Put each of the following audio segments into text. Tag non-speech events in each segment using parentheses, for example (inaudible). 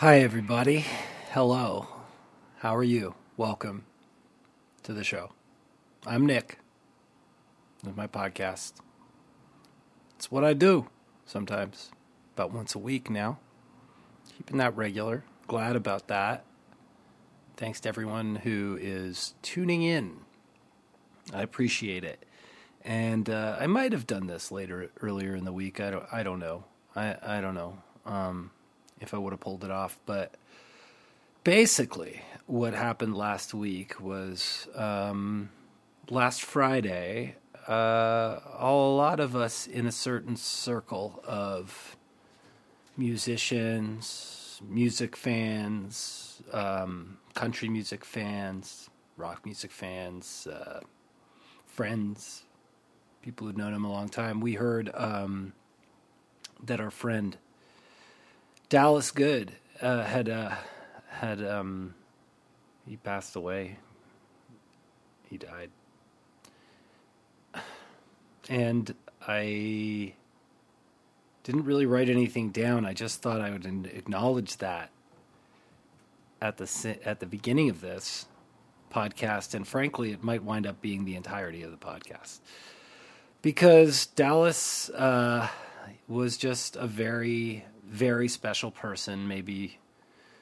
Hi, everybody. Hello. How are you? Welcome to the show. I'm Nick. This my podcast. It's what I do sometimes, about once a week now. Keeping that regular. Glad about that. Thanks to everyone who is tuning in. I appreciate it. And uh, I might have done this later, earlier in the week. I don't. I don't know. I. I don't know. Um, if I would have pulled it off. But basically, what happened last week was um, last Friday, uh, a lot of us in a certain circle of musicians, music fans, um, country music fans, rock music fans, uh, friends, people who've known him a long time, we heard um, that our friend Dallas Good uh, had uh, had um, he passed away. He died, and I didn't really write anything down. I just thought I would acknowledge that at the at the beginning of this podcast, and frankly, it might wind up being the entirety of the podcast because Dallas uh, was just a very very special person, maybe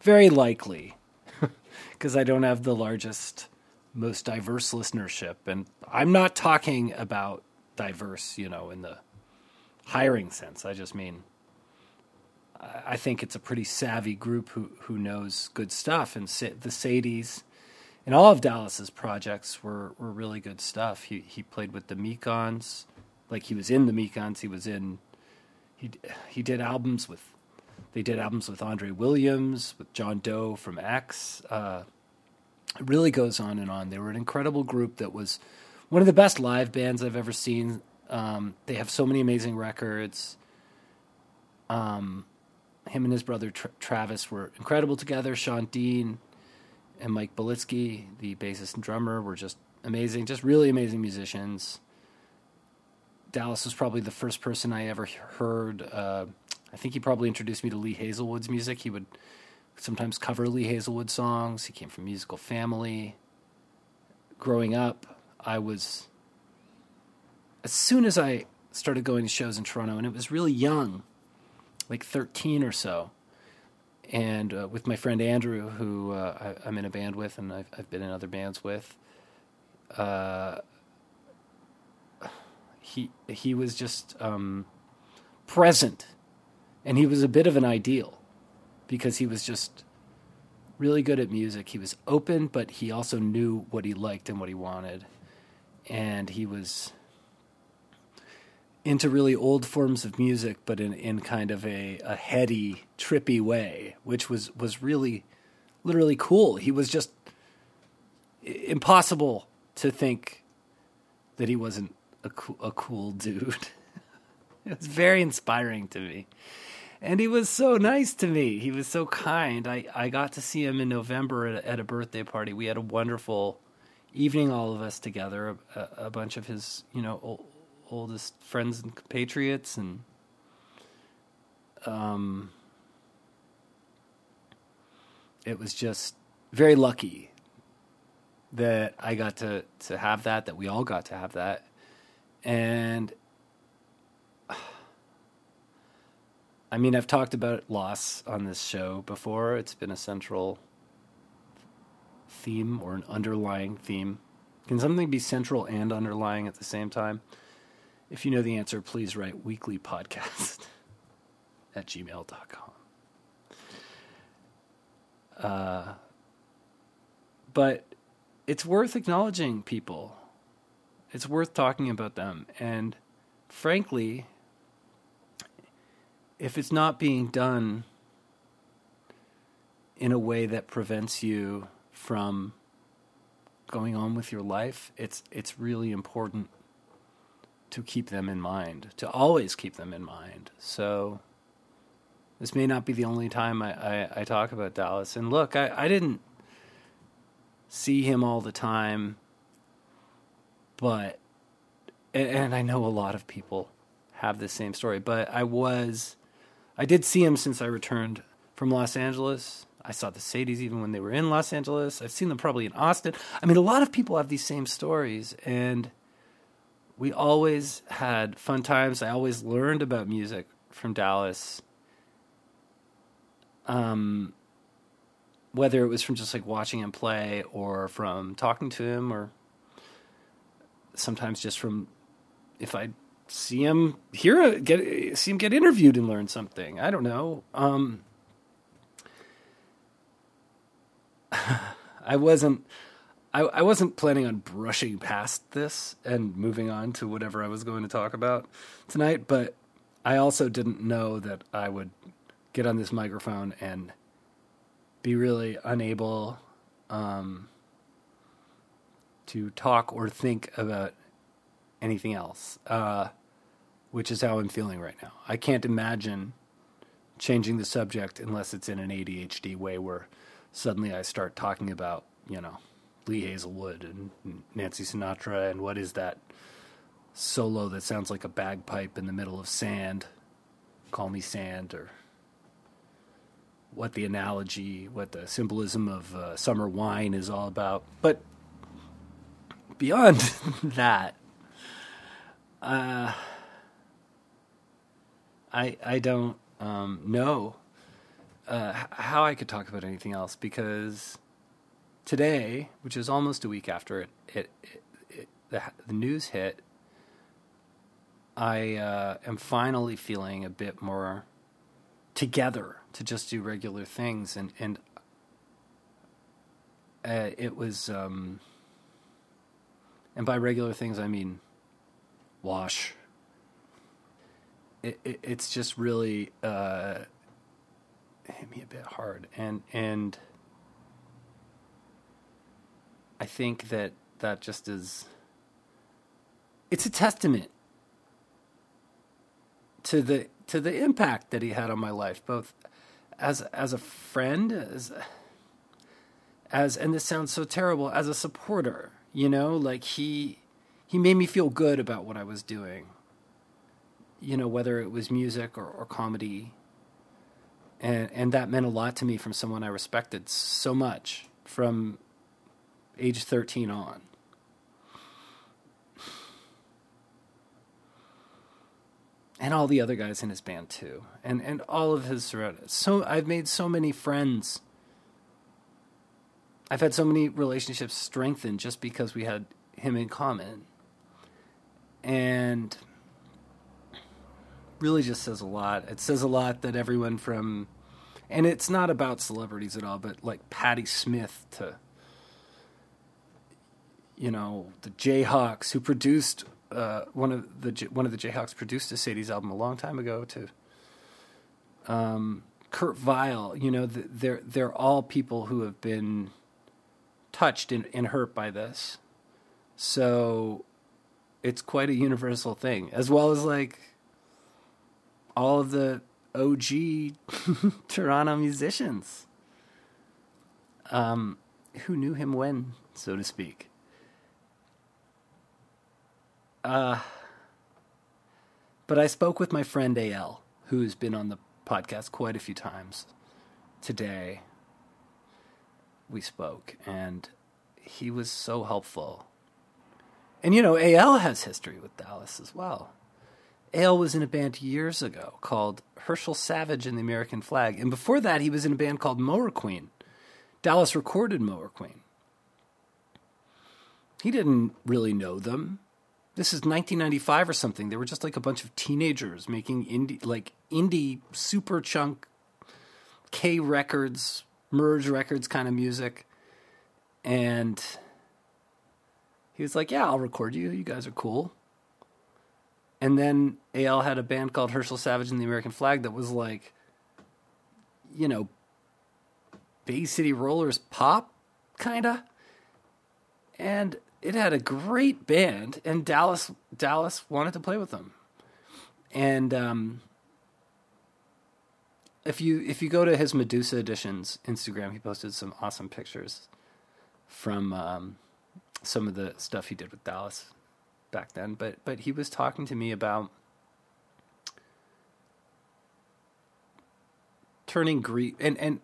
very likely, (laughs) because I don't have the largest, most diverse listenership. And I'm not talking about diverse, you know, in the hiring sense. I just mean, I think it's a pretty savvy group who, who knows good stuff. And the Sadies and all of Dallas's projects were, were really good stuff. He, he played with the Mekons, like he was in the Mekons, he was in he he did albums with they did albums with Andre Williams, with John Doe from X. Uh, it really goes on and on. They were an incredible group that was one of the best live bands I've ever seen. Um, they have so many amazing records. Um, him and his brother Tra- Travis were incredible together. Sean Dean and Mike Belitsky, the bassist and drummer, were just amazing, just really amazing musicians. Dallas was probably the first person I ever heard. Uh, I think he probably introduced me to Lee Hazlewood's music. He would sometimes cover Lee Hazlewood songs. He came from a musical family. Growing up, I was as soon as I started going to shows in Toronto, and it was really young, like 13 or so. And uh, with my friend Andrew, who uh, I, am in a band with, and I've, I've, been in other bands with, uh, he he was just um, present, and he was a bit of an ideal because he was just really good at music. He was open, but he also knew what he liked and what he wanted, and he was into really old forms of music, but in, in kind of a, a heady, trippy way, which was, was really, literally cool. He was just impossible to think that he wasn't a, cool, a cool dude. (laughs) it was very inspiring to me. And he was so nice to me. He was so kind. I, I got to see him in November at, at a birthday party. We had a wonderful evening, all of us together, a, a bunch of his, you know, old, oldest friends and compatriots. And, um, it was just very lucky that I got to, to have that, that we all got to have that. And I mean, I've talked about loss on this show before. It's been a central theme or an underlying theme. Can something be central and underlying at the same time? If you know the answer, please write weeklypodcast (laughs) at gmail.com. Uh, but it's worth acknowledging people it's worth talking about them. And frankly, if it's not being done in a way that prevents you from going on with your life, it's it's really important to keep them in mind, to always keep them in mind. So this may not be the only time I, I, I talk about Dallas. And look, I, I didn't see him all the time but and I know a lot of people have the same story, but I was I did see him since I returned from Los Angeles. I saw the Sadies even when they were in Los Angeles. I've seen them probably in Austin. I mean, a lot of people have these same stories, and we always had fun times. I always learned about music from Dallas. Um, whether it was from just like watching him play or from talking to him or sometimes just from if I see him hear a, get see him get interviewed and learn something. I don't know. Um, (sighs) I wasn't I, I wasn't planning on brushing past this and moving on to whatever I was going to talk about tonight, but I also didn't know that I would get on this microphone and be really unable um, to talk or think about anything else, uh, which is how I'm feeling right now. I can't imagine changing the subject unless it's in an ADHD way where suddenly I start talking about, you know, Lee Hazlewood and Nancy Sinatra and what is that solo that sounds like a bagpipe in the middle of sand? Call me sand, or what the analogy, what the symbolism of uh, summer wine is all about. But beyond (laughs) that, uh, I I don't um, know uh, how I could talk about anything else because today, which is almost a week after it, it, it, it the, the, news hit, I uh, am finally feeling a bit more together to just do regular things, and and uh, it was, um, and by regular things I mean wash. It, it, it's just really uh, hit me a bit hard, and and I think that that just is. It's a testament to the to the impact that he had on my life, both as as a friend, as as and this sounds so terrible, as a supporter. You know, like he he made me feel good about what I was doing. You know, whether it was music or, or comedy. And and that meant a lot to me from someone I respected so much from age 13 on. And all the other guys in his band too. And and all of his surroundings. So I've made so many friends. I've had so many relationships strengthened just because we had him in common. And really just says a lot. It says a lot that everyone from and it's not about celebrities at all, but like Patti Smith to you know the Jayhawks, who produced uh, one of the one of the Jayhawks produced a Sadie's album a long time ago. To um, Kurt Vile, you know, they're they're all people who have been touched and, and hurt by this. So it's quite a universal thing, as well as like all of the OG (laughs) Toronto musicians. Um, who knew him when, so to speak. Uh, but I spoke with my friend AL, who's been on the podcast quite a few times. Today, we spoke, and he was so helpful. And you know, AL has history with Dallas as well. AL was in a band years ago called Herschel Savage and the American Flag. And before that, he was in a band called Mower Queen. Dallas recorded Mower Queen. He didn't really know them this is 1995 or something. They were just like a bunch of teenagers making indie, like indie Superchunk K records, merge records kind of music. And he was like, Yeah, I'll record you. You guys are cool. And then AL had a band called Herschel Savage and the American Flag that was like, you know, Bay City Rollers pop, kind of. And it had a great band, and Dallas Dallas wanted to play with them. And um, if you if you go to his Medusa editions Instagram, he posted some awesome pictures from um, some of the stuff he did with Dallas back then. But but he was talking to me about turning grief and and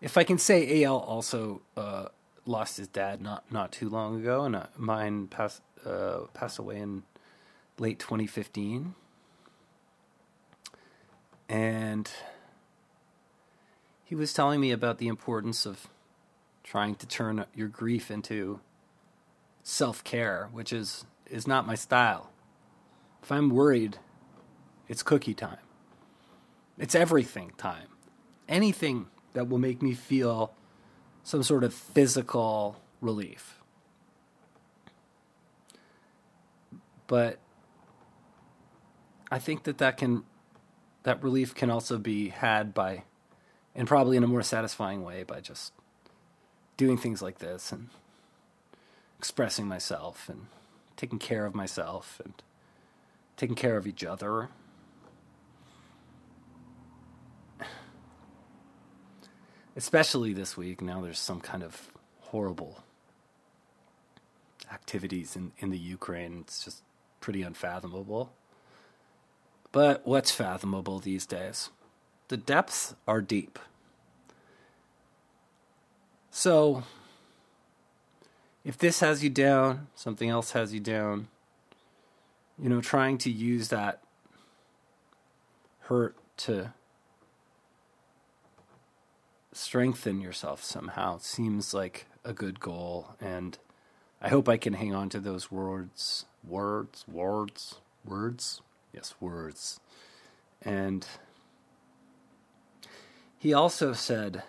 if I can say, Al also uh, lost his dad not not too long ago, and uh, mine passed uh, passed away in late 2015, and he was telling me about the importance of trying to turn your grief into self care, which is is not my style. If I'm worried, it's cookie time. It's everything time. Anything that will make me feel some sort of physical relief. But I think that that can that relief can also be had by and probably in a more satisfying way by just doing things like this and expressing myself and taking care of myself and taking care of each other especially this week. Now there's some kind of horrible activities in, in the Ukraine. It's just pretty unfathomable. But what's fathomable these days? The depths are deep. So, if this has you down, something else has you down, you know, trying to use that hurt to strengthen yourself somehow seems like a good goal. And I hope I can hang on to those words words words words? Yes words. And he also said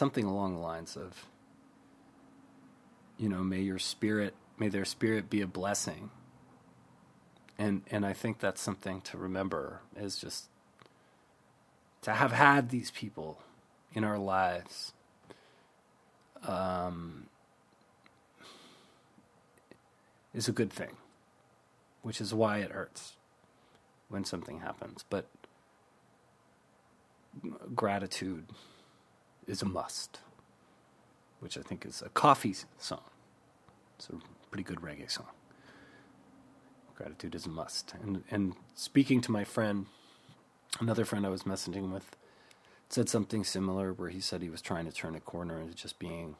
something along the lines of you know may your spirit may their spirit be a blessing and and I think that's something to remember is just to have had these people in our lives um, is a good thing, which is why it hurts when something happens. But gratitude is a must, which I think is a coffee song. It's a pretty good reggae song. Gratitude is a must. And and speaking to my friend another friend I was messaging with said something similar where he said he was trying to turn a corner into just being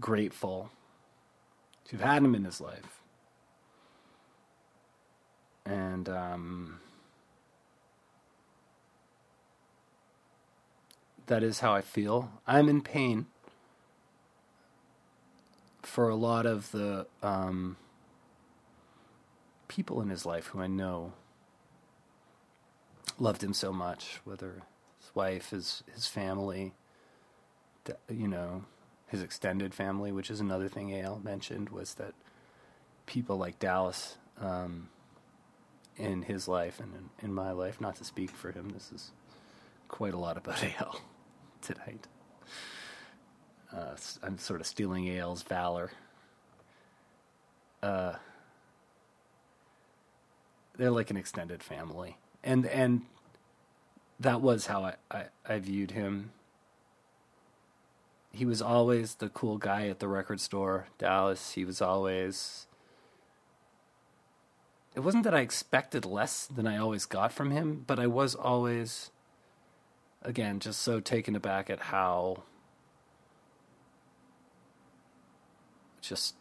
grateful to have had him in his life. And um, that is how I feel. I'm in pain for a lot of the um, people in his life who I know loved him so much, whether his wife, his his family, you know, his extended family, which is another thing Al mentioned, was that people like Dallas um, in his life and in, in, my life, not to speak for him, this is quite a lot about (laughs) Al tonight. Uh, I'm sort of stealing Al's valor. Uh, they're like an extended family and and that was how I, I, I viewed him. He was always the cool guy at the record store, Dallas. He was always. It wasn't that I expected less than I always got from him, but I was always, again, just so taken aback at how just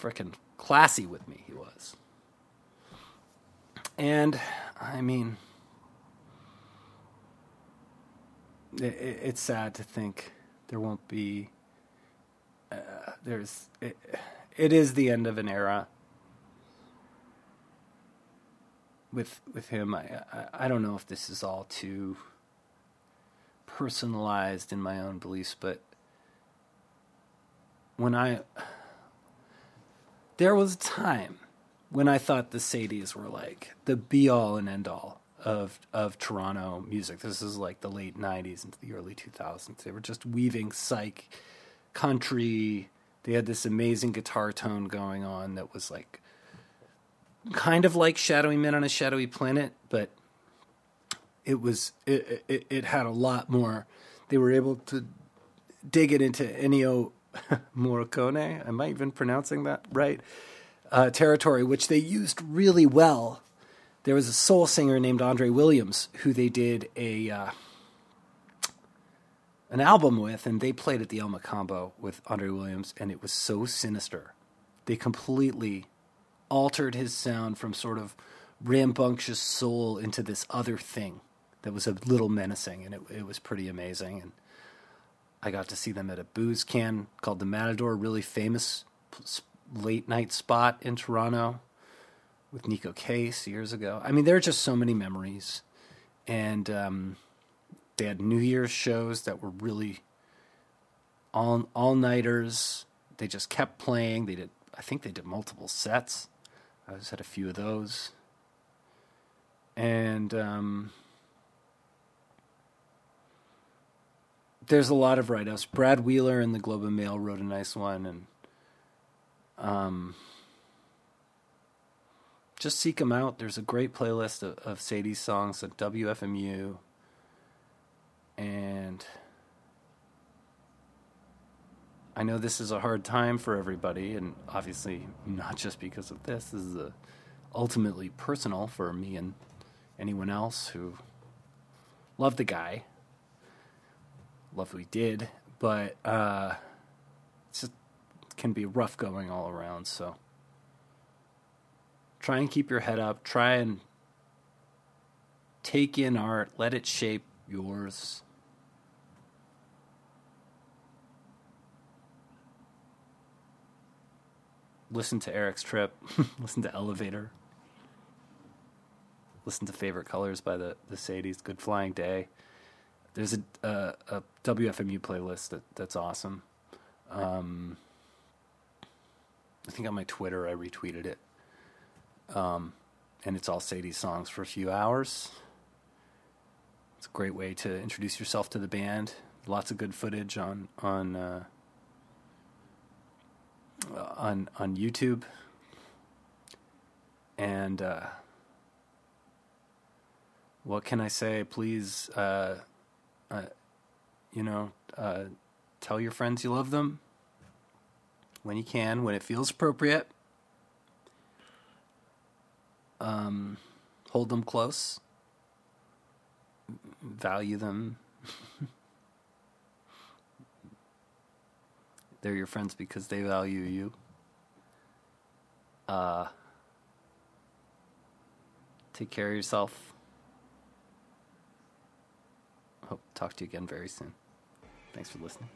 freaking classy with me he was. And I mean, it, it's sad to think there won't be. Uh, there's it, it is the end of an era with with him. I, I, I don't know if this is all too personalized in my own beliefs, but when I there was a time when I thought the Sadies were like the be all and end all of of Toronto music. This is like the late '90s into the early 2000s. They were just weaving psych, country. They had this amazing guitar tone going on that was like kind of like Shadowy Men on a Shadowy Planet, but it was it, it, it had a lot more. They were able to dig it into Ennio (laughs) Morricone. Am I even pronouncing that right? uh, territory, which they used really well there was a soul singer named Andre Williams who they did a uh, an album with, and they played at the El Mocambo with Andre Williams, and it was so sinister. They completely altered his sound from sort of rambunctious soul into this other thing that was a little menacing, and it, it was pretty amazing. And I got to see them at a booze can called the Matador, really famous late night spot in Toronto with Neko Case years ago. I mean, there are just so many memories, and um, they had New Year's shows that were really all all nighters. They just kept playing. They did, I think, they did multiple sets. I just had a few of those, and um, there's a lot of write-ups. Brad Wheeler in the Globe and Mail wrote a nice one, and um, just seek them out. There's a great playlist of, of Sadie's songs at WFMU, and I know this is a hard time for everybody, and obviously not just because of this. This is a, ultimately personal for me and anyone else who loved the guy love we did, but uh, it just can be rough going all around. So try and keep your head up. Try and take in art. Let it shape yours. Listen to Eric's Trip. (laughs) Listen to Elevator. Listen to Favorite Colors by the, the Sadies. Good Flying Day. There's a, a, a WFMU playlist that, that's awesome. Um, I think on my Twitter I retweeted it. Um, and it's all Sadie songs for a few hours. It's a great way to introduce yourself to the band. Lots of good footage on on uh, on on YouTube. And uh, what can I say? Please uh, uh, you know, uh, tell your friends you love them when you can, when it feels appropriate. Um, hold them close, value them. (laughs) They're your friends because they value you. Uh, take care of yourself. Hope to talk to you again very soon. Thanks for listening.